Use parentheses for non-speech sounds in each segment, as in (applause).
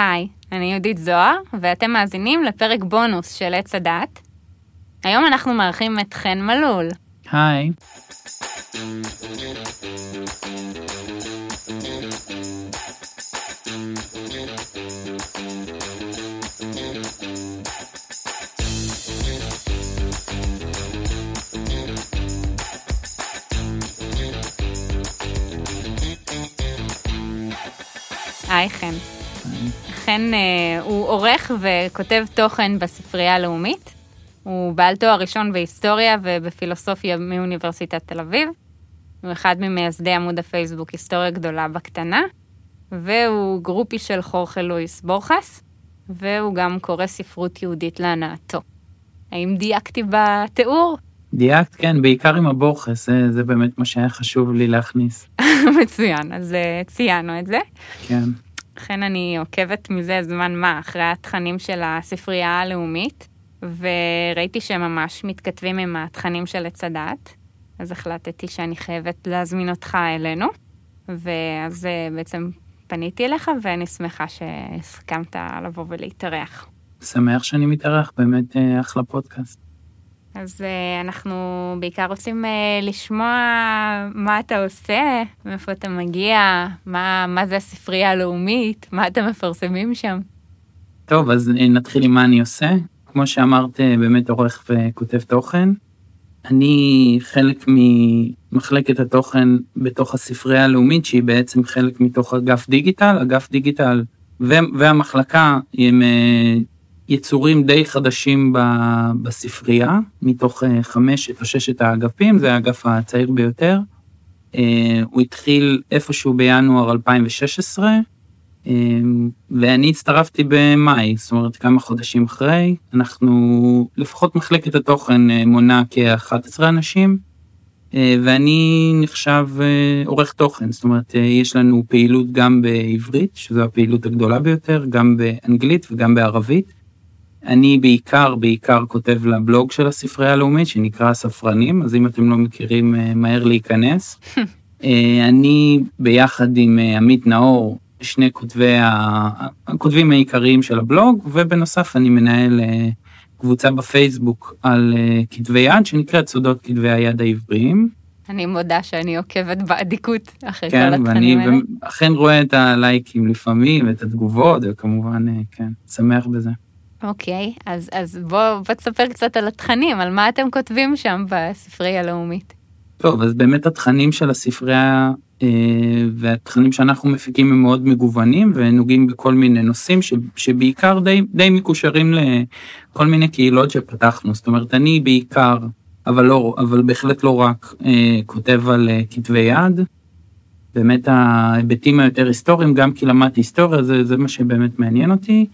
היי, אני יהודית זוהר, ואתם מאזינים לפרק בונוס של עץ הדת. היום אנחנו מארחים את חן מלול. היי. היי חן. חן אה, הוא עורך וכותב תוכן בספרייה הלאומית. הוא בעל תואר ראשון בהיסטוריה ובפילוסופיה מאוניברסיטת תל אביב. הוא אחד ממייסדי עמוד הפייסבוק היסטוריה גדולה בקטנה, והוא גרופי של חורכה לואיס בורחס, והוא גם קורא ספרות יהודית להנאתו. האם דייקתי בתיאור? דייקת, כן, בעיקר עם הבורחס, זה, זה באמת מה שהיה חשוב לי להכניס. (laughs) מצוין, אז uh, ציינו את זה. כן. לכן אני עוקבת מזה זמן מה אחרי התכנים של הספרייה הלאומית, וראיתי שהם ממש מתכתבים עם התכנים של עץ הדת, אז החלטתי שאני חייבת להזמין אותך אלינו, ואז אה, בעצם פניתי אליך, ואני שמחה שהסכמת לבוא ולהתארח. שמח שאני מתארח, באמת אה, אחלה פודקאסט. אז uh, אנחנו בעיקר רוצים uh, לשמוע מה אתה עושה, מאיפה אתה מגיע, מה, מה זה הספרייה הלאומית, מה אתם מפרסמים שם. טוב, אז נתחיל עם מה אני עושה. כמו שאמרת, באמת עורך וכותב תוכן. אני חלק ממחלקת התוכן בתוך הספרייה הלאומית, שהיא בעצם חלק מתוך אגף דיגיטל. אגף דיגיטל והמחלקה הם יצורים די חדשים בספרייה, מתוך אה, חמשת או ששת האגפים, זה האגף הצעיר ביותר. אה, הוא התחיל איפשהו בינואר 2016, אה, ואני הצטרפתי במאי, זאת אומרת כמה חודשים אחרי. אנחנו, לפחות מחלקת התוכן מונה כ-11 אנשים, ואני נחשב עורך תוכן, זאת אומרת יש לנו פעילות גם בעברית, שזו הפעילות הגדולה ביותר, גם באנגלית וגם בערבית. אני בעיקר, בעיקר כותב לבלוג של הספרייה הלאומית שנקרא ספרנים, אז אם אתם לא מכירים, אה, מהר להיכנס. (laughs) אה, אני ביחד עם אה, עמית נאור, שני כותבי הכותבים העיקריים של הבלוג, ובנוסף אני מנהל קבוצה בפייסבוק על כתבי יד שנקראת סודות כתבי היד העבריים. אני מודה שאני עוקבת באדיקות אחרי כן, כל התכנים האלה. כן, ואני אכן רואה את הלייקים לפעמים, את התגובות, וכמובן, כן, שמח בזה. אוקיי, אז, אז בוא, בוא תספר קצת על התכנים, על מה אתם כותבים שם בספרייה הלאומית. טוב, אז באמת התכנים של הספרייה אה, והתכנים שאנחנו מפיקים הם מאוד מגוונים ונוגעים בכל מיני נושאים ש, שבעיקר די, די מקושרים לכל מיני קהילות שפתחנו. זאת אומרת, אני בעיקר, אבל, לא, אבל בהחלט לא רק, אה, כותב על אה, כתבי יד. באמת ההיבטים היותר היסטוריים, גם כי למדתי היסטוריה, זה, זה מה שבאמת מעניין אותי.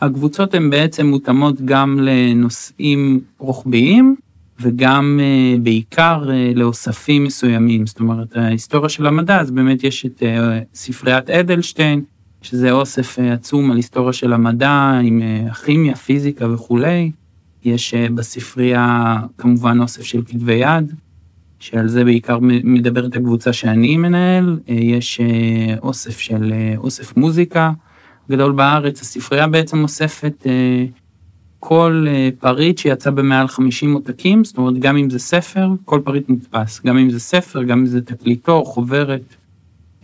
הקבוצות הן בעצם מותאמות גם לנושאים רוחביים וגם uh, בעיקר uh, לאוספים מסוימים, זאת אומרת ההיסטוריה של המדע, אז באמת יש את uh, ספריית אדלשטיין, שזה אוסף עצום על היסטוריה של המדע עם uh, כימיה, פיזיקה וכולי. יש בספרייה כמובן אוסף של כתבי יד, שעל זה בעיקר מדברת הקבוצה שאני מנהל, יש אוסף של אוסף מוזיקה. גדול בארץ, הספרייה בעצם אוספת אה, כל אה, פריט שיצא במעל 50 עותקים, זאת אומרת גם אם זה ספר, כל פריט מודפס, גם אם זה ספר, גם אם זה תקליטו, חוברת.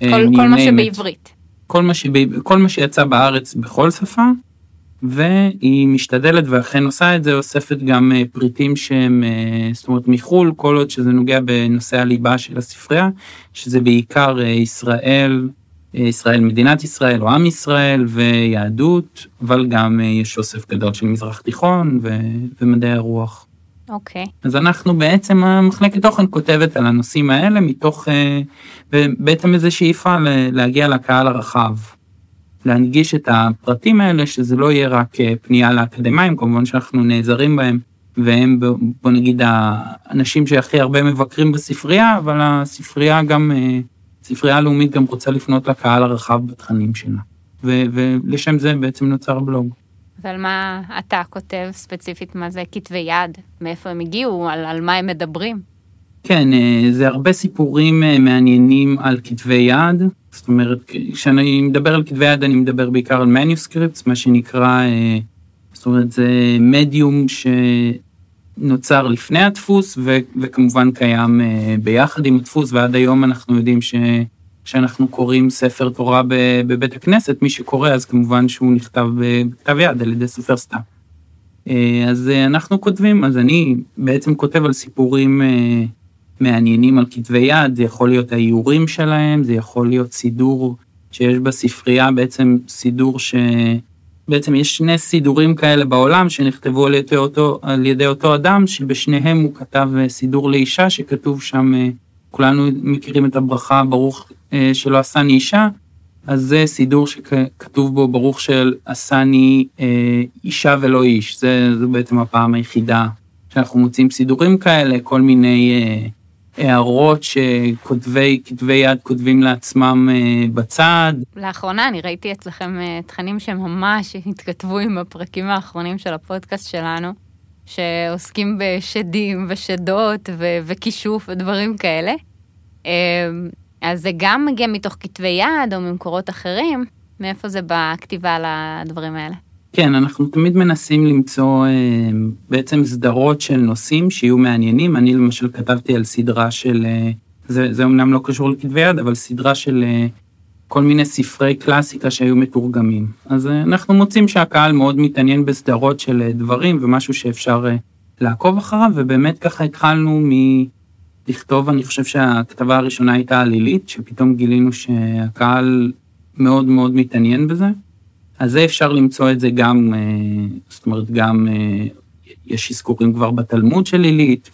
אה, כל, כל מה שבעברית. כל מה, שבע, כל מה שיצא בארץ בכל שפה, והיא משתדלת ואכן עושה את זה, אוספת גם אה, פריטים שהם, אה, זאת אומרת מחו"ל, כל עוד שזה נוגע בנושא הליבה של הספרייה, שזה בעיקר ישראל, ישראל, מדינת ישראל או עם ישראל ויהדות, אבל גם אה, יש אוסף גדול של מזרח תיכון ו- ומדעי הרוח. אוקיי. Okay. אז אנחנו בעצם, המחלקת תוכן כותבת על הנושאים האלה מתוך אה, בעצם איזו שאיפה להגיע לקהל הרחב. להנגיש את הפרטים האלה, שזה לא יהיה רק אה, פנייה לאקדמאים, כמובן שאנחנו נעזרים בהם, והם בוא נגיד האנשים שהכי הרבה מבקרים בספרייה, אבל הספרייה גם הספרייה הלאומית גם רוצה לפנות לקהל הרחב בתכנים שלה, ו- ולשם זה בעצם נוצר בלוג. ועל מה אתה כותב ספציפית, מה זה כתבי יד, מאיפה הם הגיעו, על, על מה הם מדברים? כן, אה, זה הרבה סיפורים אה, מעניינים על כתבי יד. זאת אומרת, כשאני מדבר על כתבי יד, אני מדבר בעיקר על manuscripts, מה שנקרא, אה, זאת אומרת, זה מדיום שנוצר לפני הדפוס, ו- וכמובן קיים אה, ביחד עם הדפוס, ועד היום אנחנו יודעים ש... כשאנחנו קוראים ספר תורה בבית הכנסת, מי שקורא אז כמובן שהוא נכתב בכתב יד על ידי סופר סתם. אה, אז אנחנו כותבים, אז אני בעצם כותב על סיפורים מעניינים על כתבי יד, זה יכול להיות האיורים שלהם, זה יכול להיות סידור שיש בספרייה, בעצם סידור ש... בעצם יש שני סידורים כאלה בעולם שנכתבו על ידי אותו, על ידי אותו אדם, שבשניהם הוא כתב אה, סידור לאישה, שכתוב שם, אה, כולנו מכירים את הברכה ברוך אה, שלא עשני אישה, אז זה סידור שכתוב בו ברוך של עשני אישה ולא איש, זה, זו בעצם הפעם היחידה שאנחנו מוצאים סידורים כאלה, כל מיני הערות שכותבי כתבי יד כותבים לעצמם אה, בצד. לאחרונה אני ראיתי אצלכם אה, תכנים שממש התכתבו עם הפרקים האחרונים של הפודקאסט שלנו, שעוסקים בשדים ושדות ו- וכישוף ודברים כאלה. אה, אז זה גם מגיע מתוך כתבי יד או ממקורות אחרים, מאיפה זה בכתיבה על הדברים האלה? כן, אנחנו תמיד מנסים למצוא אה, בעצם סדרות של נושאים שיהיו מעניינים. אני למשל כתבתי על סדרה של, אה, זה, זה אמנם לא קשור לכתבי יד, אבל סדרה של אה, כל מיני ספרי קלאסיקה שהיו מתורגמים. אז אנחנו מוצאים שהקהל מאוד מתעניין בסדרות של דברים ומשהו שאפשר לעקוב אחריו, ובאמת ככה התחלנו מ... לכתוב, אני חושב שהכתבה הראשונה הייתה עלילית, שפתאום גילינו שהקהל מאוד מאוד מתעניין בזה. אז זה אפשר למצוא את זה גם, אה, זאת אומרת, גם אה, יש אזכורים כבר בתלמוד של עילית,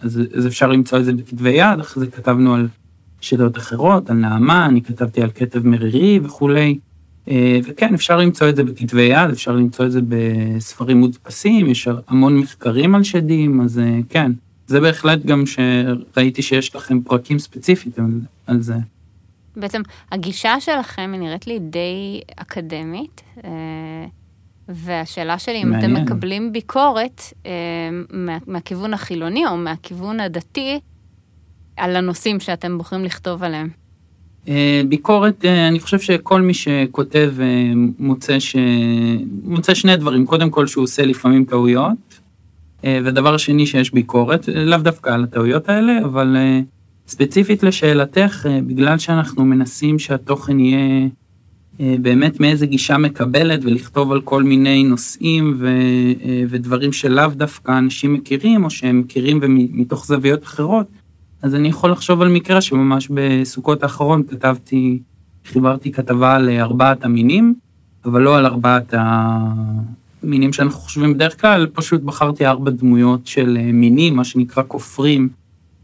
אז, אפשר למצוא את זה בכתבי יד, אחרי זה כתבנו על שאלות אחרות, על נעמה, אני כתבתי על כתב מרירי וכולי. אה, וכן, אפשר למצוא את זה בכתבי יד, אפשר למצוא את זה בספרים מודפסים, יש המון מחקרים על שדים, אז כן, זה בהחלט גם שראיתי שיש לכם פרקים ספציפית על זה. בעצם הגישה שלכם היא נראית לי די אקדמית, אה, והשאלה שלי אם אתם מקבלים ביקורת אה, מה, מהכיוון החילוני או מהכיוון הדתי על הנושאים שאתם בוחרים לכתוב עליהם. אה, ביקורת, אני חושב שכל מי שכותב מוצא, ש... מוצא שני דברים, קודם כל שהוא עושה לפעמים טעויות, ודבר שני שיש ביקורת, לאו דווקא על הטעויות האלה, אבל ספציפית לשאלתך, אה, בגלל שאנחנו מנסים שהתוכן יהיה אה, באמת מאיזה גישה מקבלת ולכתוב על כל מיני נושאים ו, אה, ודברים שלאו דווקא אנשים מכירים או שהם מכירים ומתוך זוויות אחרות, אז אני יכול לחשוב על מקרה שממש בסוכות האחרון כתבתי, חיברתי כתבה על ארבעת המינים, אבל לא על ארבעת המינים שאנחנו חושבים בדרך כלל, פשוט בחרתי ארבע דמויות של מינים, מה שנקרא כופרים.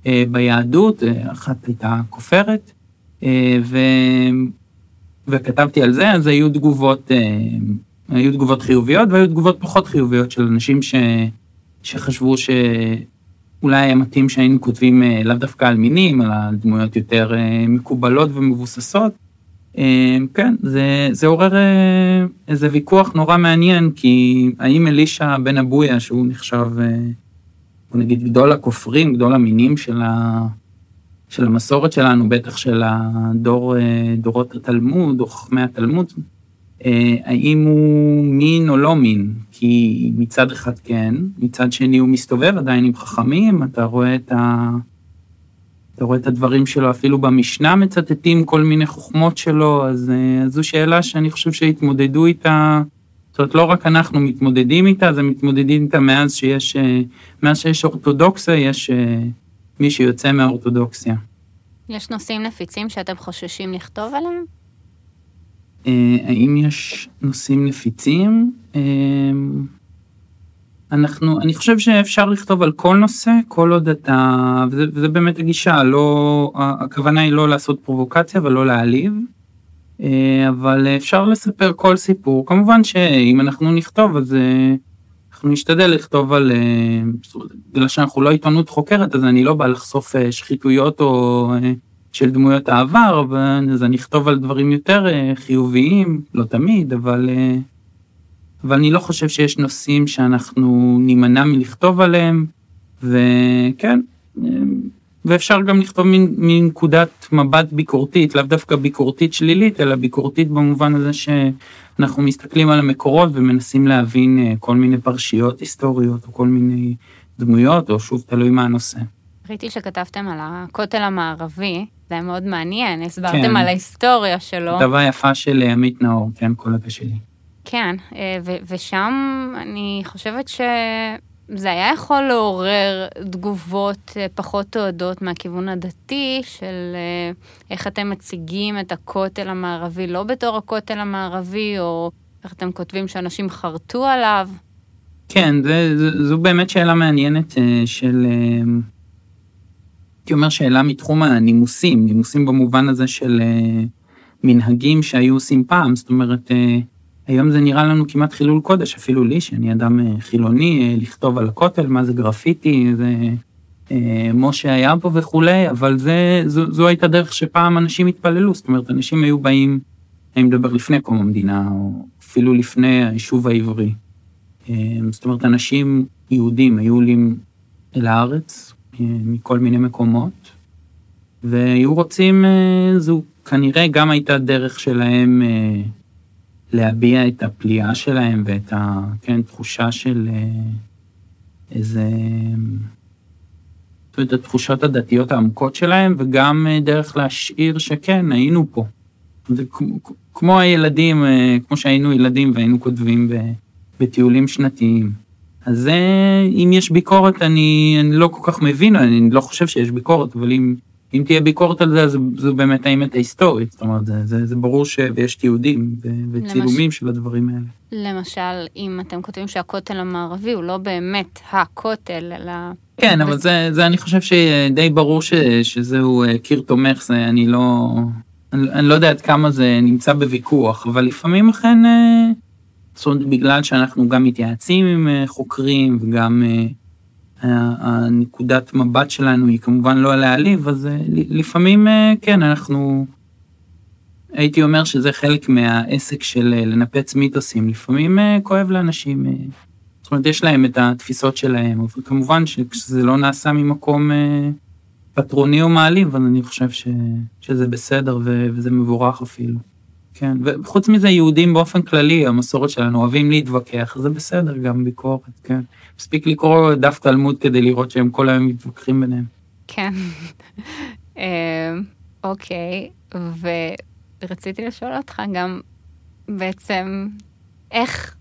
אה, ביהדות, אה, אחת הייתה כופרת, אה, ו... וכתבתי על זה, אז היו תגובות, היו תגובות חיוביות והיו תגובות פחות חיוביות של אנשים ש... שחשבו שאולי היה מתאים שהיינו כותבים לאו דווקא על מינים, אלא על דמויות יותר מקובלות ומבוססות. כן, זה, זה עורר איזה ויכוח נורא מעניין, כי האם אלישע בן אבויה, שהוא נחשב בוא נגיד גדול הכופרים, גדול המינים של, ה, של המסורת שלנו, בטח של הדור, אה, דורות התלמוד או חכמי התלמוד, אה, האם הוא מין או לא מין? כי מצד אחד כן, מצד שני הוא מסתובב עדיין עם חכמים, אתה רואה את ה... אתה רואה את הדברים שלו, אפילו במשנה מצטטים כל מיני חוכמות שלו, אז, אה, אז זו שאלה שאני חושב שהתמודדו איתה זאת אומרת, לא רק אנחנו מתמודדים איתה, זה מתמודדים איתה מאז שיש, אה, מאז שיש אורתודוקסיה, יש אה, מי שיוצא מהאורתודוקסיה. יש נושאים נפיצים שאתם חוששים לכתוב עליהם? אה, האם יש נושאים נפיצים? אנחנו, אני חושב שאפשר לכתוב על כל נושא, כל עוד אתה, וזה, וזה באמת הגישה, לא, הכוונה היא לא לעשות פרובוקציה ולא להעליב. אה, אבל אפשר לספר כל סיפור. כמובן שאם אנחנו נכתוב, אז אה, אנחנו נשתדל לכתוב על... אה, בגלל שאנחנו לא עיתונות חוקרת, אז אני לא בא לחשוף שחיתויות או של דמויות העבר, אז אני אכתוב על דברים יותר חיוביים, לא תמיד, אבל... אבל אני לא חושב שיש נושאים שאנחנו נימנע מלכתוב עליהם, וכן, ואפשר גם לכתוב מנקודת מבט ביקורתית, לאו דווקא ביקורתית שלילית, אלא ביקורתית במובן הזה שאנחנו מסתכלים על המקורות ומנסים להבין אה, כל מיני פרשיות היסטוריות, או כל מיני דמויות, או שוב, תלוי מה הנושא. ראיתי שכתבתם על הכותל המערבי, זה היה מאוד מעניין, הסברתם כן. על ההיסטוריה שלו. כתבה יפה של אה, עמית נאור, כן, קולגה שלי. כן, אה, ושם אני חושבת שזה היה יכול לעורר תגובות אה, פחות תועדות מהכיוון הדתי, של איך אתם מציגים את הכותל המערבי לא בתור הכותל המערבי, או איך אתם כותבים שאנשים חרטו עליו. כן, זה, זו באמת שאלה מעניינת של הייתי אומר שאלה מתחום הנימוסים, נימוסים במובן הזה של מנהגים שהיו עושים פעם, זאת אומרת, היום זה נראה לנו כמעט חילול קודש, אפילו לי, שאני אדם uh, חילוני, uh, לכתוב על הכותל, מה זה גרפיטי, זה uh, משה היה פה וכולי, אבל זה, זו, זו הייתה דרך שפעם אנשים התפללו, זאת אומרת, אנשים היו באים, אני מדבר לפני קום המדינה, או אפילו לפני היישוב העברי. זאת אומרת, אנשים יהודים היו עולים אל הארץ, מכל מיני מקומות, והיו רוצים, אה, זו כנראה גם הייתה דרך שלהם אה, להביע את הפליאה שלהם ואת התחושה כן, של אה, איזה... את התחושות הדתיות העמוקות שלהם, וגם דרך להשאיר שכן, היינו פה. זה כמו, כמו הילדים, כמו שהיינו ילדים והיינו כותבים בטיולים שנתיים. אז זה, אם יש ביקורת, אני, אני לא כל כך מבין, אני לא חושב שיש ביקורת, אבל אם, אם תהיה ביקורת על זה, אז זו באמת האמת ההיסטורית. זאת אומרת, זה, זה, זה ברור שיש תיעודים וצילומים למש... של הדברים האלה. למשל, אם אתם כותבים שהכותל המערבי הוא לא באמת הכותל, אלא... כן, אבל זה, זה אני חושב שדי ברור ש, שזהו אה, קיר תומך, זה אני לא... אני, אני לא יודע עד כמה זה נמצא בוויכוח, אבל לפעמים אכן... אה, זאת אומרת, בגלל שאנחנו גם מתייעצים עם אה, חוקרים וגם הנקודת מבט שלנו היא כמובן לא להעליב, אז אה, לפעמים כן, אנחנו... הייתי אומר שזה חלק מהעסק של לנפץ מיתוסים. לפעמים כואב לאנשים, זאת אומרת, יש להם את התפיסות שלהם, אבל כמובן שכשזה לא נעשה ממקום פטרוני או מעליב, אז אני חושב ש, שזה בסדר וזה מבורך אפילו. כן, וחוץ מזה יהודים באופן כללי, המסורת שלנו אוהבים להתווכח, זה בסדר, גם ביקורת, כן. מספיק לקרוא דף תלמוד כדי לראות שהם כל היום מתווכחים ביניהם. כן. (laughs) אמ, אוקיי, ורציתי לשאול אותך גם בעצם, איך,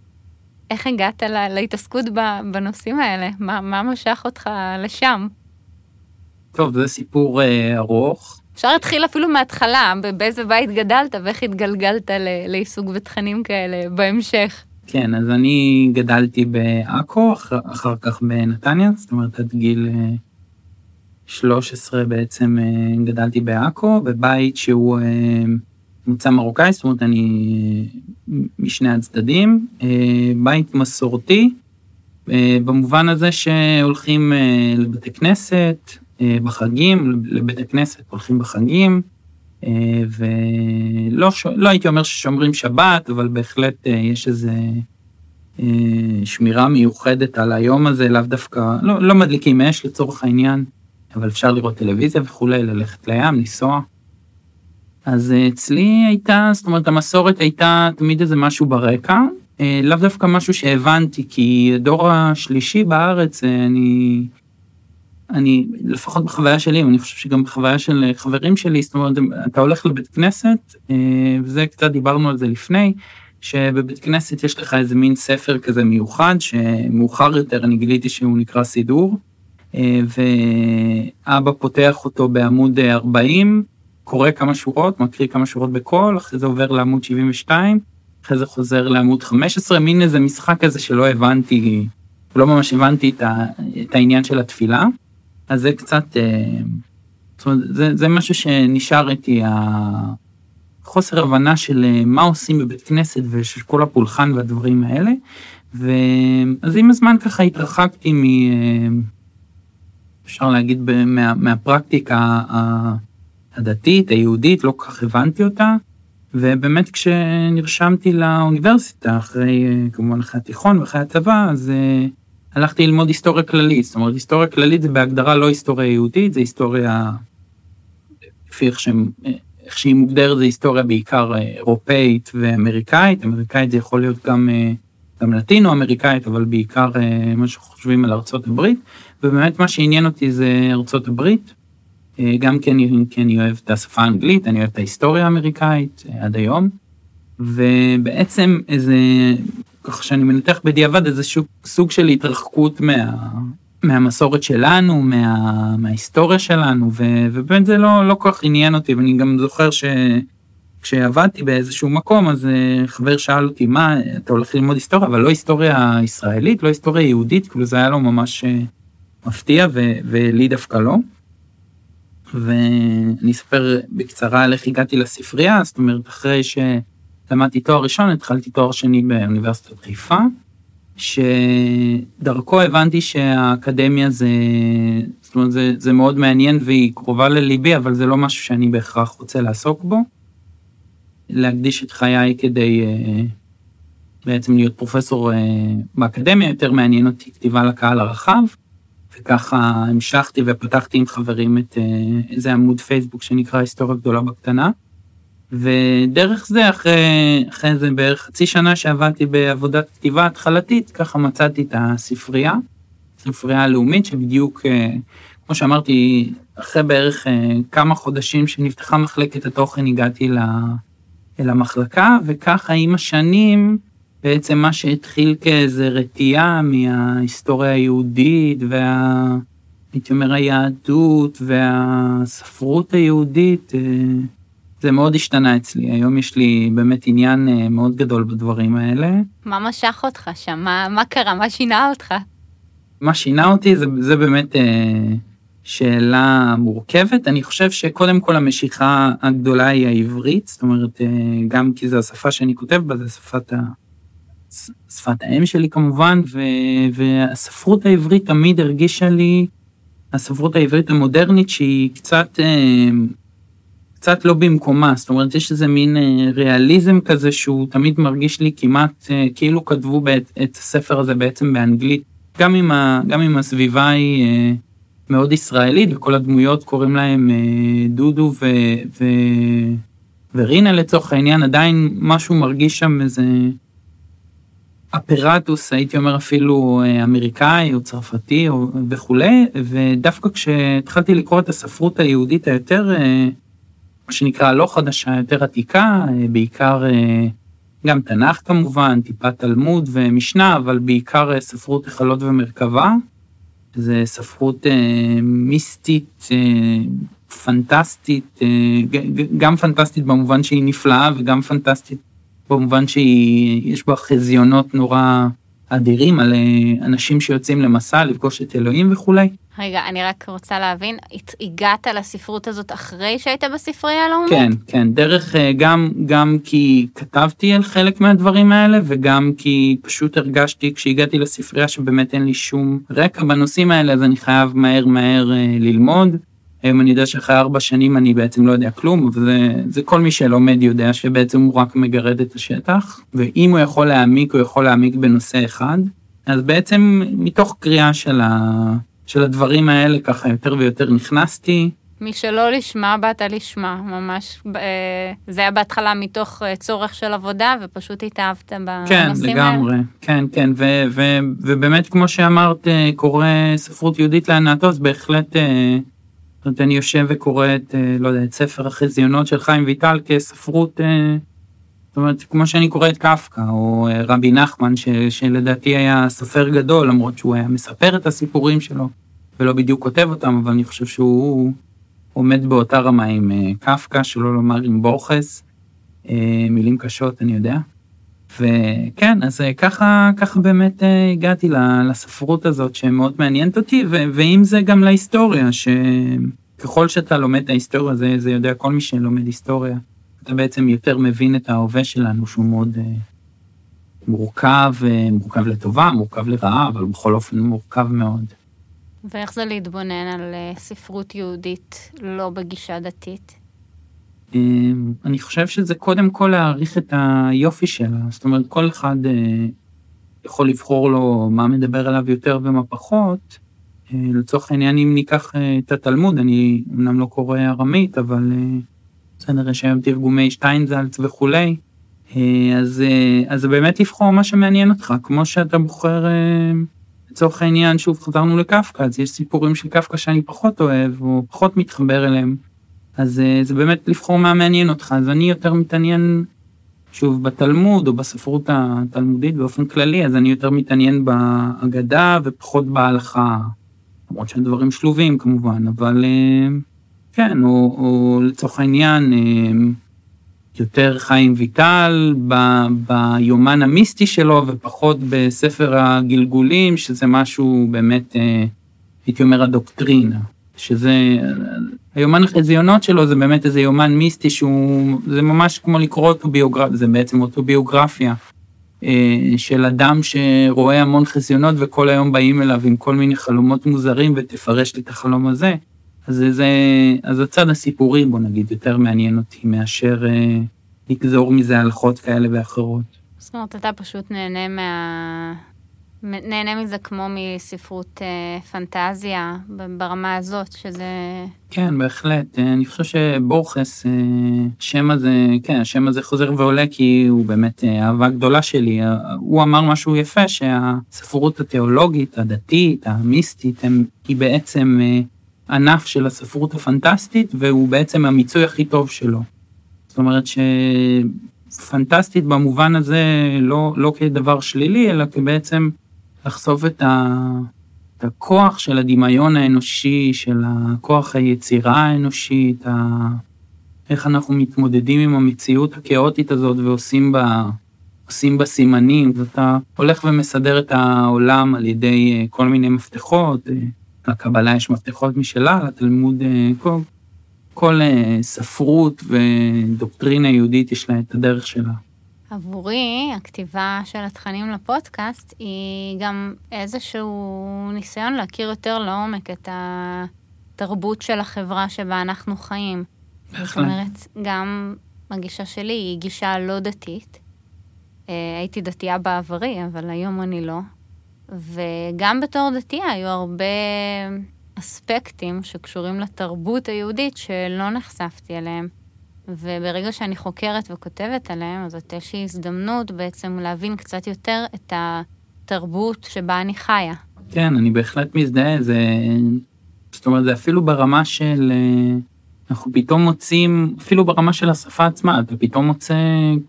איך הגעת לה, להתעסקות בנושאים האלה? מה, מה משך אותך לשם? טוב, זה סיפור אה, ארוך. אפשר להתחיל אפילו מההתחלה, באיזה בית גדלת ואיך התגלגלת לעיסוק בתכנים כאלה בהמשך. כן, אז אני גדלתי בעכו, אחר, אחר כך בנתניה, זאת אומרת עד גיל 13 אה, בעצם אה, גדלתי בעכו, בבית שהוא אה, מוצא מרוקאי, זאת אומרת אני משני הצדדים, בית מסורתי, במובן הזה שהולכים לבתי כנסת, בחגים, לבית הכנסת הולכים בחגים, אה, ולא לא הייתי אומר ששומרים שבת, אבל בהחלט אה, יש איזה אה, שמירה מיוחדת על היום הזה, לאו דווקא, לא, לא מדליקים אש לצורך העניין, אבל אפשר לראות טלוויזיה וכולי, ללכת לים, לנסוע. אז אצלי הייתה, זאת אומרת, המסורת הייתה תמיד איזה משהו ברקע, לאו דווקא משהו שהבנתי, כי הדור השלישי בארץ, אני אני, לפחות בחוויה שלי, ואני חושב שגם בחוויה של חברים שלי, זאת אומרת, אתה הולך לבית כנסת, אה, וזה קצת דיברנו על זה לפני, שבבית כנסת יש לך איזה מין ספר כזה מיוחד, שמאוחר יותר אני גיליתי שהוא נקרא סידור, אה, ואבא פותח אותו בעמוד 40, קורא כמה שורות, מקריא כמה שורות בקול, אחרי זה עובר לעמוד 72, אחרי זה חוזר לעמוד 15, מין איזה משחק כזה שלא הבנתי, לא ממש הבנתי את העניין של התפילה. אז זה קצת, אה, זאת אומרת, זה, זה משהו שנשאר איתי, החוסר הבנה של אה, מה עושים בבית כנסת ושל כל הפולחן והדברים האלה. ואז עם הזמן ככה התרחקתי מ... אה, אפשר להגיד מה, מהפרקטיקה הדתית, היהודית, לא כל כך הבנתי אותה. ובאמת כשנרשמתי לאוניברסיטה, אחרי, כמובן אחרי התיכון ואחרי הצבא, אז הלכתי ללמוד היסטוריה כללית, זאת אומרת היסטוריה כללית זה בהגדרה לא היסטוריה יהודית, זה היסטוריה, לפי איך, שהם, איך שהיא מוגדרת זה היסטוריה בעיקר אירופאית ואמריקאית, אמריקאית זה יכול להיות גם, גם לטינו אמריקאית, אבל בעיקר מה שחושבים על ארצות הברית, ובאמת מה שעניין אותי זה ארצות הברית, גם כי אני, כי אני אוהב את השפה האנגלית, אני אוהב את ההיסטוריה האמריקאית עד היום, ובעצם איזה ככה שאני מנתח בדיעבד איזה סוג של התרחקות מה, מהמסורת שלנו, מה, מההיסטוריה שלנו, ו, ובאמת זה לא, לא כל כך עניין אותי, ואני גם זוכר שכשעבדתי באיזשהו מקום, אז אה, חבר שאל אותי, מה, אתה הולך ללמוד היסטוריה, אבל לא היסטוריה ישראלית, לא היסטוריה יהודית, כאילו זה היה לו ממש אה, מפתיע, ו, ולי דווקא לא. ואני אספר בקצרה על איך הגעתי לספרייה, זאת אומרת, אחרי ש... למדתי תואר ראשון, התחלתי תואר שני באוניברסיטת חיפה, שדרכו הבנתי שהאקדמיה זה, זאת אומרת, זה, זה מאוד מעניין והיא קרובה לליבי, אבל זה לא משהו שאני בהכרח רוצה לעסוק בו. להקדיש את חיי כדי uh, בעצם להיות פרופסור uh, באקדמיה, יותר מעניין אותי כתיבה לקהל הרחב, וככה המשכתי ופתחתי עם חברים את uh, איזה עמוד פייסבוק שנקרא היסטוריה גדולה בקטנה. ודרך זה, אחרי, אחרי זה בערך חצי שנה שעבדתי בעבודת כתיבה התחלתית, ככה מצאתי את הספרייה, הספרייה הלאומית, שבדיוק, אה, כמו שאמרתי, אחרי בערך אה, כמה חודשים שנפתחה מחלקת התוכן, הגעתי אל המחלקה, וככה עם השנים, בעצם מה שהתחיל כאיזה רתיעה מההיסטוריה היהודית וה... הייתי אומר היהדות והספרות היהודית, אה, זה מאוד השתנה אצלי, היום יש לי באמת עניין אה, מאוד גדול בדברים האלה. מה משך אותך שם? מה, מה קרה? מה שינה אותך? מה שינה אותי זה, זה באמת אה, שאלה מורכבת. אני חושב שקודם כל המשיכה הגדולה היא העברית, זאת אומרת, אה, גם כי זו השפה שאני כותב בה, זו שפת, ה, שפת האם שלי כמובן, ו, והספרות העברית תמיד הרגישה לי, הספרות העברית המודרנית שהיא קצת... אה, קצת לא במקומה, זאת אומרת יש איזה מין אה, ריאליזם כזה שהוא תמיד מרגיש לי כמעט אה, כאילו כתבו בעת, את הספר הזה בעצם באנגלית, גם אם, ה, גם אם הסביבה היא אה, מאוד ישראלית וכל הדמויות קוראים להם דודו ו, ו, ורינה לצורך העניין, עדיין משהו מרגיש שם איזה אפרטוס, הייתי אומר אפילו אמריקאי או צרפתי או וכולי, ודווקא כשהתחלתי לקרוא את הספרות היהודית היותר מה שנקרא לא חדשה, יותר עתיקה, אה, בעיקר אה, גם תנ"ך כמובן, טיפה תלמוד ומשנה, אבל בעיקר אה, ספרות היכלות ומרכבה. זה ספרות מיסטית, פנטסטית, גם פנטסטית במובן שהיא נפלאה וגם פנטסטית במובן שיש בה חזיונות נורא אדירים על אנשים שיוצאים למסע לפגוש את אלוהים וכולי. רגע, אני רק רוצה להבין, הגעת לספרות הזאת אחרי שהיית בספרייה הלאומית? כן, כן, דרך, אה, גם, גם כי כתבתי על חלק מהדברים האלה, וגם כי פשוט הרגשתי כשהגעתי לספרייה שבאמת אין לי שום רקע בנושאים האלה, אז אני חייב מהר מהר אה, ללמוד. היום אני יודע שאחרי ארבע שנים אני בעצם לא יודע כלום, וזה זה כל מי שלומד יודע שבעצם הוא רק מגרד את השטח, ואם הוא יכול להעמיק, הוא יכול להעמיק בנושא אחד. אז בעצם מתוך קריאה של ה... של הדברים האלה ככה יותר ויותר נכנסתי. מי שלא לשמה, באת לשמה, ממש. אה, זה היה בהתחלה מתוך אה, צורך של עבודה, ופשוט התאהבת בנושאים האלה. כן, לגמרי, האלה. כן, כן, ו- ו- ובאמת, כמו שאמרת, אה, קורא ספרות יהודית להנאתו, אז בהחלט, זאת אומרת, אני יושב וקורא את, לא יודע, את ספר החזיונות של חיים ויטל כספרות, זאת אומרת, כמו שאני קורא את קפקא, או רבי נחמן, ש- שלדעתי היה סופר גדול, למרות שהוא היה מספר את הסיפורים שלו. ולא בדיוק כותב אותם, אבל אני חושב שהוא עומד באותה רמה עם אה, קפקא, שלא לומר עם בורכס, אה, מילים קשות, אני יודע. וכן, אז אה, ככה, ככה באמת הגעתי לספרות הזאת שמאוד מעניינת אותי, ועם זה גם להיסטוריה, שככל שאתה לומד את ההיסטוריה, זה, זה יודע כל מי שלומד היסטוריה, אתה בעצם יותר מבין את ההווה שלנו, שהוא מאוד מורכב, מורכב לטובה, מורכב לרעה, אבל בכל אופן מורכב מאוד. ואיך זה להתבונן על אה, ספרות יהודית לא בגישה דתית? אמ, אני חושב שזה קודם כל להעריך את היופי שלה, זאת אומרת כל אחד, אה, יכול לבחור לו מה מדבר עליו יותר ומה פחות. אה, לצורך העניין, אם ניקח אה, את התלמוד, אני אמנם לא קורא ארמית, אבל בסדר, יש היום תרגומי שטיינזלץ וכולי, אז, אז באמת לבחור מה שמעניין אותך, כמו שאתה בוחר, לצורך העניין, שוב חזרנו לקפקא, אז יש סיפורים של קפקא שאני פחות אוהב, או פחות מתחבר אליהם, אז זה באמת לבחור מה מעניין אותך, אז אני יותר מתעניין שוב, בתלמוד או בספרות התלמודית באופן כללי, אז אני יותר מתעניין בהגדה ופחות בהלכה. למרות שהדברים שלובים כמובן, אבל אה, כן, או, או לצורך העניין, אה, יותר חיים ויטל ב, ביומן המיסטי שלו ופחות בספר הגלגולים, שזה משהו באמת, אה, הייתי אומר, הדוקטרינה. שזה, היומן החזיונות שלו זה באמת איזה יומן מיסטי שהוא, זה ממש כמו לקרוא אוטוביוגרפיה, זה בעצם אוטוביוגרפיה אה, של אדם שרואה המון חזיונות וכל היום באים אליו עם כל מיני חלומות מוזרים ותפרש לי את החלום הזה. אז זה, אז הצד הסיפורי בוא נגיד יותר מעניין אותי מאשר אה, לגזור מזה הלכות כאלה ואחרות. זאת אומרת אתה פשוט נהנה מה... נהנה מזה כמו מספרות אה, פנטזיה ברמה הזאת, שזה... כן, בהחלט. אה, אני חושב שבורכס, אה, השם הזה, כן, השם הזה חוזר ועולה כי הוא באמת אה, אהבה גדולה שלי. הוא אמר משהו יפה, שהספרות התיאולוגית, הדתית, המיסטית, הם, היא בעצם ענף של הספרות הפנטסטית, והוא בעצם המיצוי הכי טוב שלו. זאת אומרת שפנטסטית במובן הזה לא, לא כדבר שלילי, אלא כבעצם לחשוף את, ה... את הכוח של הדמיון האנושי, של הכוח היצירה האנושית, ה... איך אנחנו מתמודדים עם המציאות הכאוטית הזאת ועושים בה, עושים בה סימנים, ואתה הולך ומסדר את העולם על ידי אה, כל מיני מפתחות, אה, לקבלה יש מפתחות משלה, לתלמוד, אה, כל, כל ספרות ודוקטרינה יהודית יש לה את הדרך שלה. עבורי, הכתיבה של התכנים לפודקאסט היא גם איזשהו ניסיון להכיר יותר לעומק את התרבות של החברה שבה אנחנו חיים. זאת אומרת, גם הגישה שלי היא גישה לא דתית. אה, הייתי דתייה בעברי, אבל היום אני לא. וגם בתור דתייה היו הרבה אספקטים שקשורים לתרבות היהודית שלא נחשפתי אליהם. וברגע שאני חוקרת וכותבת עליהם, אז זאת איזושהי הזדמנות בעצם להבין קצת יותר את התרבות שבה אני חיה. כן, אני בהחלט מזדהה, זה... זאת אומרת, זה אפילו ברמה של... אה, אנחנו פתאום מוצאים, אפילו ברמה של השפה עצמה, אתה פתאום מוצא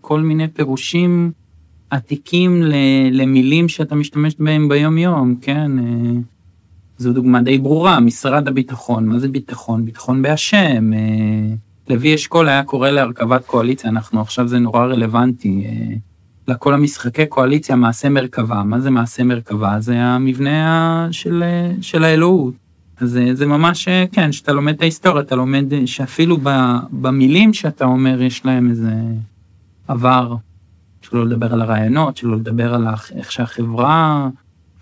כל מיני פירושים עתיקים למילים שאתה משתמש בהם ביום-יום, כן? אה, זו דוגמה די ברורה, משרד הביטחון, מה זה ביטחון? ביטחון בהשם. אה, לוי אשכול היה קורא להרכבת קואליציה, אנחנו עכשיו זה נורא רלוונטי. אה, לכל המשחקי קואליציה, מעשה מרכבה. מה זה מעשה מרכבה? זה המבנה של, אה, של האלוהות. אז זה, זה ממש, אה, כן, כשאתה לומד את ההיסטוריה, אתה לומד שאפילו במילים שאתה אומר, יש להם איזה עבר. שלא לדבר על הרעיונות, שלא לדבר על איך שהחברה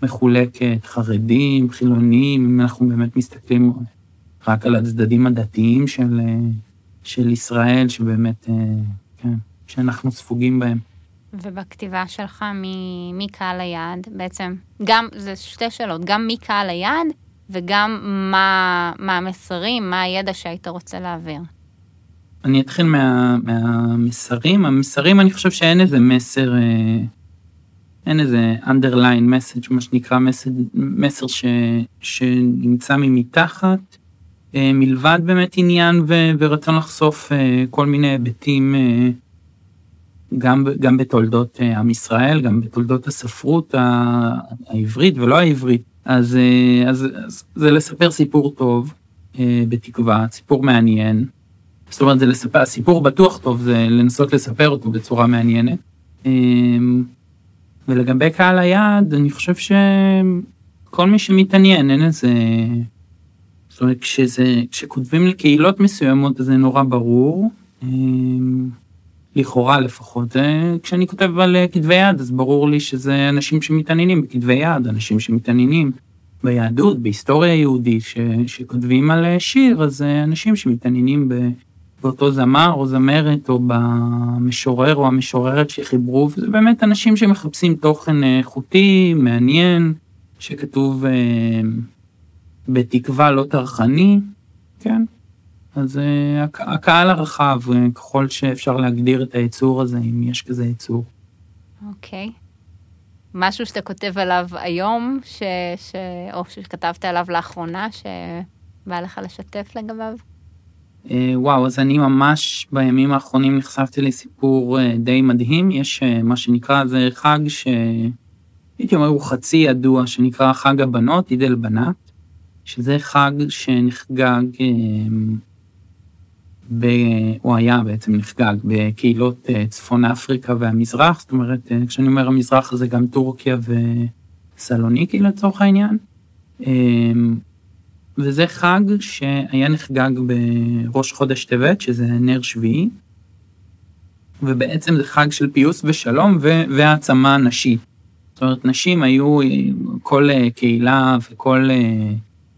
מחולקת, חרדים, חילונים, אם אנחנו באמת מסתכלים רק על הצדדים הדתיים של, של ישראל, שבאמת, אה, כן, שאנחנו ספוגים בהם. ובכתיבה שלך, מי, מי קהל היעד? בעצם, גם, זה שתי שאלות, גם מי קהל היעד וגם מה, מה המסרים, מה הידע שהיית רוצה להעביר. אני אתחיל מה, מהמסרים. המסרים, אני חושב שאין איזה מסר, אה, אין איזה underline message, מה שנקרא מסר, מסר ש, שנמצא ממתחת. אה, מלבד באמת עניין ו- ורצון לחשוף אה, כל מיני היבטים אה, גם, גם בתולדות עם ישראל, גם בתולדות הספרות העברית ולא העברית. אז, אז, אז זה לספר סיפור טוב, בתקווה, סיפור מעניין. זאת אומרת, זה לספר, סיפור בטוח טוב, זה לנסות לספר אותו בצורה מעניינת. ולגבי קהל היעד, אני חושב שכל מי שמתעניין, אין איזה אומרת, כשזה, כשכותבים לקהילות מסוימות זה נורא ברור, אמ, לכאורה לפחות. כשאני כותב על אה, כתבי יד, אז ברור לי שזה אנשים שמתעניינים בכתבי יד, אנשים שמתעניינים ביהדות, בהיסטוריה יהודית, ש, שכותבים על אה, שיר, אז אנשים שמתעניינים באותו זמר או זמרת או במשורר או המשוררת שחיברו, וזה באמת אנשים שמחפשים תוכן איכותי, מעניין, שכתוב אה, בתקווה לא טרחני, כן. אז אה, הק, הקהל הרחב, אה, ככל שאפשר להגדיר את היצור הזה, אם יש כזה יצור. אוקיי. Okay. משהו שאתה כותב עליו היום, ש, ש, או שכתבת עליו לאחרונה, שבא לך לשתף לגביו? אה, וואו, אז אני ממש בימים האחרונים נחשפתי לסיפור די מדהים. יש מה שנקרא, זה חג שהייתי אומר הוא חצי ידוע, שנקרא חג הבנות, עיד אל בנת, שזה חג שנחגג, ב... הוא היה בעצם נחגג בקהילות צפון אפריקה והמזרח, זאת אומרת, כשאני אומר המזרח זה גם טורקיה וסלוניקי לצורך העניין. וזה חג שהיה נחגג בראש חודש טבת, שזה נר שביעי, ובעצם זה חג של פיוס ושלום והעצמה נשית. זאת אומרת, נשים היו, כל קהילה וכל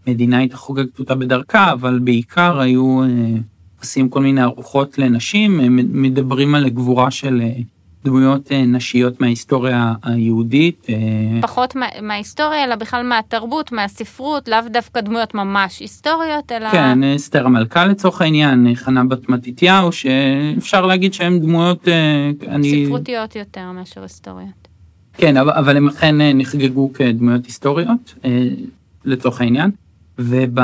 מדינה הייתה חוגגת אותה בדרכה, אבל בעיקר היו עושים כל מיני ארוחות לנשים, מדברים על הגבורה של דמויות אה, נשיות מההיסטוריה היהודית. אה, פחות מה, מההיסטוריה, אלא בכלל מהתרבות, מהספרות, לאו דווקא דמויות ממש היסטוריות, אלא... כן, אסתר המלכה לצורך העניין, חנה בת מתתיהו, שאפשר להגיד שהן דמויות... אה, אני... ספרותיות יותר מאשר היסטוריות. כן, אבל, אבל הם אכן נחגגו כדמויות היסטוריות, לצורך העניין. וב...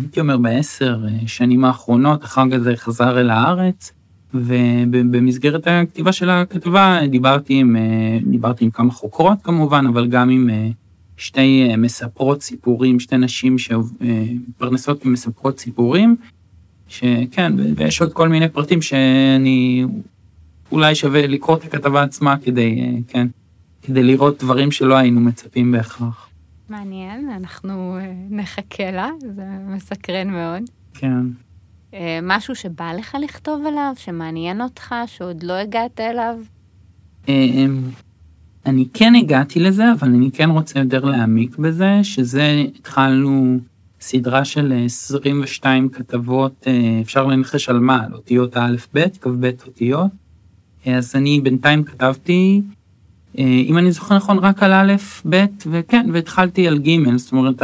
הייתי אומר בעשר שנים האחרונות, החג הזה חזר אל הארץ. ובמסגרת הכתיבה של הכתבה דיברתי עם, אה, דיברתי עם כמה חוקרות כמובן, אבל גם עם אה, שתי אה, מספרות סיפורים, שתי נשים שמפרנסות ומספרות סיפורים, שכן, ויש עוד כל מיני פרטים שאני, אולי שווה לקרוא את הכתבה עצמה כדי, כן, כדי לראות דברים שלא היינו מצפים בהכרח. מעניין, אנחנו נחכה לה, זה מסקרן מאוד. כן. אה, משהו שבא לך לכתוב עליו, שמעניין אותך, שעוד לא הגעת אליו? אמ, אני כן הגעתי לזה, אבל אני כן רוצה יותר להעמיק בזה, שזה התחלנו סדרה של 22 כתבות, אה, אפשר לנחש על מה, על אותיות האלף-בית, כ"ב אותיות. אה, אז אני בינתיים כתבתי, אם אני זוכר נכון, רק על א', ב', וכן, והתחלתי על ג', זאת אומרת,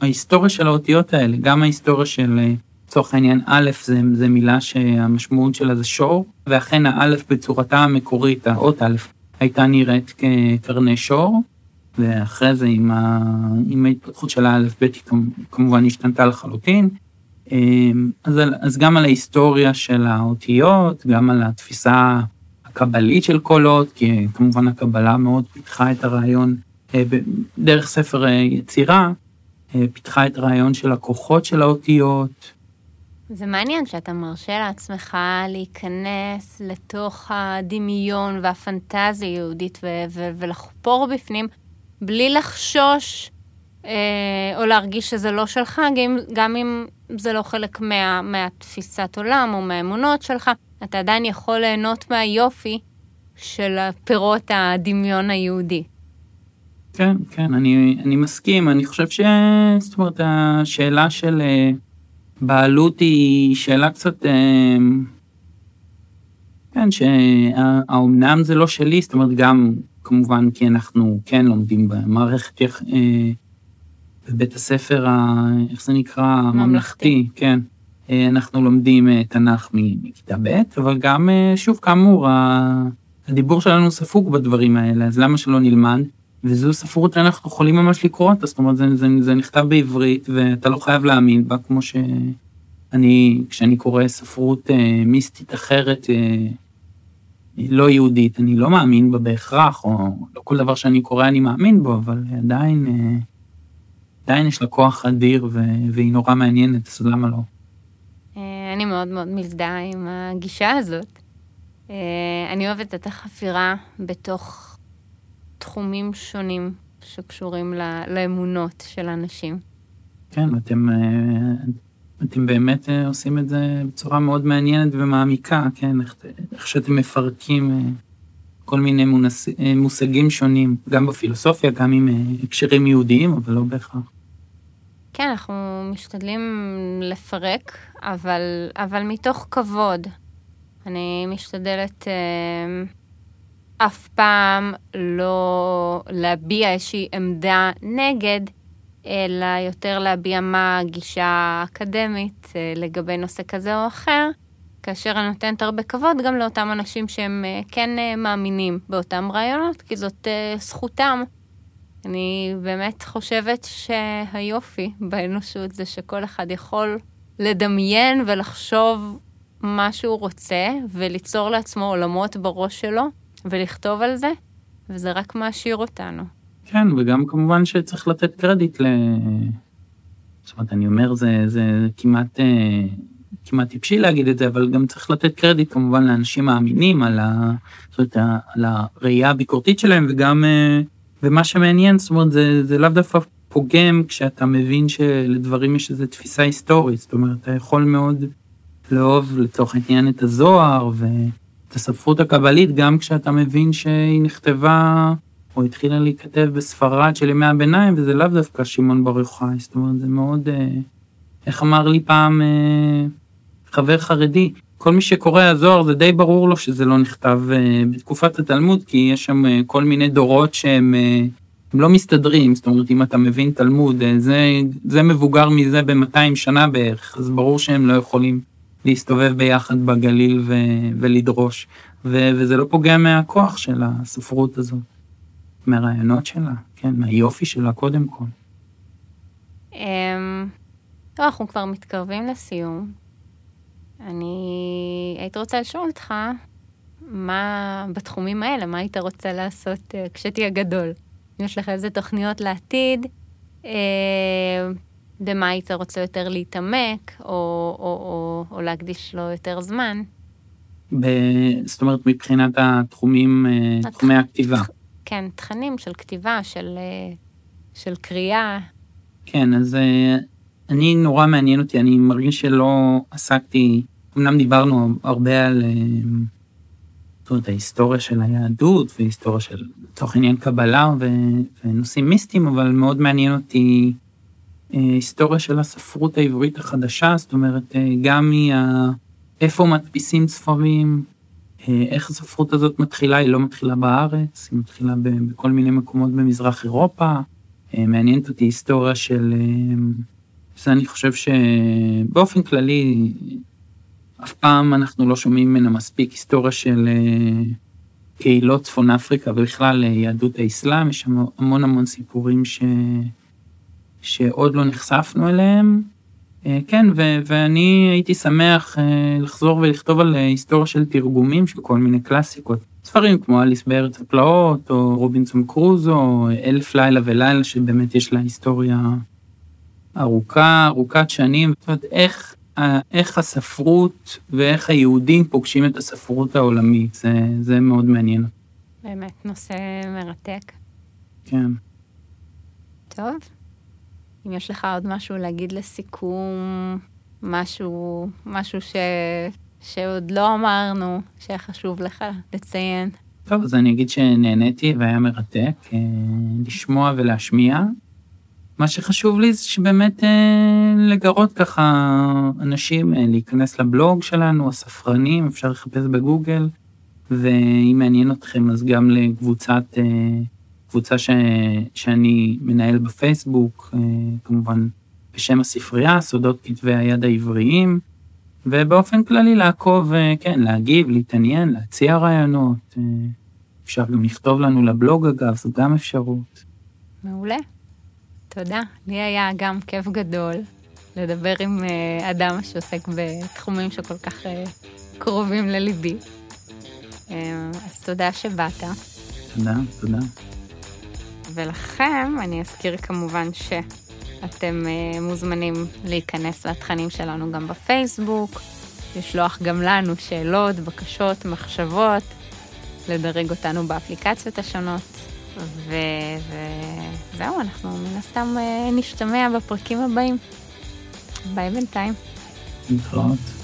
ההיסטוריה של האותיות האלה, גם ההיסטוריה של, אה, לצורך העניין, א' זה, זה מילה שהמשמעות שלה זה שור, ואכן האלף בצורתה המקורית, האות א', הייתה נראית כקרני שור, ואחרי זה עם, ה, עם ההתפתחות של האלף ב' היא כמובן השתנתה לחלוטין. אה, אז, אז גם על ההיסטוריה של האותיות, גם על התפיסה הקבלית של אות, כי כמובן הקבלה מאוד פיתחה את הרעיון אה, דרך ספר יצירה, אה, פיתחה את הרעיון של הכוחות של האותיות. זה מעניין שאתה מרשה לעצמך להיכנס לתוך הדמיון והפנטזיה היהודית ו- ו- ולחפור בפנים בלי לחשוש אה, או להרגיש שזה לא שלך, גם, גם אם זה לא חלק מה, מהתפיסת עולם או מהאמונות שלך, אתה עדיין יכול ליהנות מהיופי של פירות הדמיון היהודי. כן, כן, אני, אני מסכים, אני חושב ש... זאת אומרת, השאלה של אה, בעלות היא שאלה קצת... אה, כן, שהאומנם זה לא שלי, זאת אומרת, גם כמובן כי אנחנו כן לומדים במערכת, איך, אה, בבית הספר, ה, איך זה נקרא? ממלכתי, כן. אנחנו לומדים תנ"ך מכיתה ב', אבל גם, שוב, כאמור, הדיבור שלנו ספוג בדברים האלה, אז למה שלא נלמד? וזו ספרות שאנחנו יכולים ממש לקרוא אותה, זאת אומרת, זה, זה, זה נכתב בעברית ואתה לא חייב להאמין בה, כמו שאני, כשאני קורא ספרות אה, מיסטית אחרת, אה, לא יהודית, אני לא מאמין בה בהכרח, או לא כל דבר שאני קורא אני מאמין בו, אבל עדיין, אה, עדיין יש לה כוח אדיר והיא נורא מעניינת, אז למה לא? אני מאוד מאוד מזדהה עם הגישה הזאת. אה, אני אוהבת את החפירה בתוך תחומים שונים שקשורים לאמונות של אנשים. כן, אתם, אה, אתם באמת אה, עושים את זה בצורה מאוד מעניינת ומעמיקה, כן, איך, איך שאתם מפרקים כל מיני מונס, מושגים שונים, גם בפילוסופיה, גם עם הקשרים יהודיים, אבל לא בהכרח. כן, אנחנו משתדלים לפרק, אבל, אבל מתוך כבוד. אני משתדלת אה, אף פעם לא להביע איזושהי עמדה נגד, אלא יותר להביע מה הגישה האקדמית אה, לגבי נושא כזה או אחר, כאשר אני נותנת הרבה כבוד גם לאותם אנשים שהם אה, כן אה, מאמינים באותם רעיונות, כי זאת אה, זכותם. אני באמת חושבת שהיופי באנושות זה שכל אחד יכול לדמיין ולחשוב מה שהוא רוצה וליצור לעצמו עולמות בראש שלו ולכתוב על זה, וזה רק מעשיר אותנו. כן, וגם כמובן שצריך לתת קרדיט ל... זאת אומרת, אני אומר, זה, זה כמעט, אה, כמעט טיפשי להגיד את זה, אבל גם צריך לתת קרדיט כמובן לאנשים מאמינים על, ה... זאת אומרת, על הראייה הביקורתית שלהם, וגם, אה, ומה שמעניין, זאת אומרת, זה, זה לאו דווקא פוגם כשאתה מבין שלדברים יש איזו תפיסה היסטורית, זאת אומרת, אתה יכול מאוד לאהוב לצורך העניין את הזוהר ואת הספרות הקבלית, גם כשאתה מבין שהיא נכתבה או התחילה להיכתב בספרד של ימי הביניים, וזה לאו דווקא שמעון בר יוחאי, זאת אומרת, זה מאוד, אה, איך אמר לי פעם אה, חבר חרדי, כל מי שקורא הזוהר זה די ברור לו שזה לא נכתב אה, בתקופת התלמוד, כי יש שם כל מיני דורות שהם הם לא מסתדרים, זאת אומרת, אם אתה מבין תלמוד, זה, זה מבוגר מזה ב-200 שנה בערך, אז ברור שהם לא יכולים להסתובב ביחד בגליל ו- ולדרוש, ו- וזה לא פוגע מהכוח של הספרות הזאת. מהרעיונות שלה, כן, מהיופי שלה קודם כל. אמ, טוב, אנחנו כבר מתקרבים לסיום. אני הייתי רוצה לשאול אותך, מה בתחומים האלה, מה היית רוצה לעשות uh, כשתהיה גדול? אם יש לך איזה תוכניות לעתיד, uh, במה היית רוצה יותר להתעמק, או, או, או, או להקדיש לו יותר זמן? ב... זאת אומרת, מבחינת התחומים, uh, התח... תחומי הכתיבה. כן, תכנים של כתיבה, של, אה, של קריאה. כן, אז אה, אני, נורא מעניין אותי, אני מרגיש שלא עסקתי, אמנם דיברנו הרבה על אה, זאת ההיסטוריה של היהדות והיסטוריה של, לצורך עניין קבלה ונושאים מיסטיים, אבל מאוד מעניין אותי היסטוריה של הספרות העברית החדשה, זאת אומרת, גם מה... איפה מדפיסים ספרים, אה, איך הספרות הזאת מתחילה, היא לא מתחילה בארץ, היא מתחילה בכל מיני מקומות במזרח אירופה. אה, מעניינת אותי היסטוריה של... אה, זה אני חושב שבאופן כללי, אף פעם אנחנו לא שומעים ממנה מספיק היסטוריה של קהילות צפון אפריקה ובכלל יהדות האסלאם, יש שם המון המון סיפורים ש... שעוד לא נחשפנו אליהם. אה, כן, ו- ואני הייתי שמח אה, לחזור ולכתוב על אה, היסטוריה של תרגומים של כל מיני קלאסיקות. ספרים כמו אליס בארץ הפלאות, או רובינסון קרוזו, או אלף לילה ולילה, שבאמת יש לה היסטוריה ארוכה, ארוכת שנים. זאת אומרת, איך, איך הספרות ואיך היהודים פוגשים את הספרות העולמית, זה, זה מאוד מעניין. באמת, נושא מרתק. כן. טוב, אם יש לך עוד משהו להגיד לסיכום, משהו, משהו ש... שעוד לא אמרנו, שהיה חשוב לך לציין. טוב, אז אני אגיד שנהניתי והיה מרתק אה, לשמוע ולהשמיע. מה שחשוב לי זה שבאמת אה, לגרות ככה אנשים אה, להיכנס לבלוג שלנו, הספרנים, אפשר לחפש בגוגל, ואם מעניין אתכם אז גם לקבוצת קבוצה ש... שאני מנהל בפייסבוק, אה, כמובן בשם הספרייה, סודות כתבי היד העבריים, ובאופן כללי לעקוב, אה, כן, להגיב, להתעניין, להציע רעיונות. אה, אפשר גם לכתוב לנו לבלוג אגב, זו גם אפשרות. מעולה. תודה. לי היה גם כיף גדול לדבר עם אדם שעוסק בתחומים שכל כך קרובים לליבי. אז תודה שבאת. תודה, תודה. ולכם אני אזכיר כמובן שאתם מוזמנים להיכנס לתכנים שלנו גם בפייסבוק, לשלוח גם לנו שאלות, בקשות, מחשבות, לדרג אותנו באפליקציות השונות, וזהו, אנחנו מן הסתם uh, נשתמע בפרקים הבאים. ביי בינתיים. להתראות.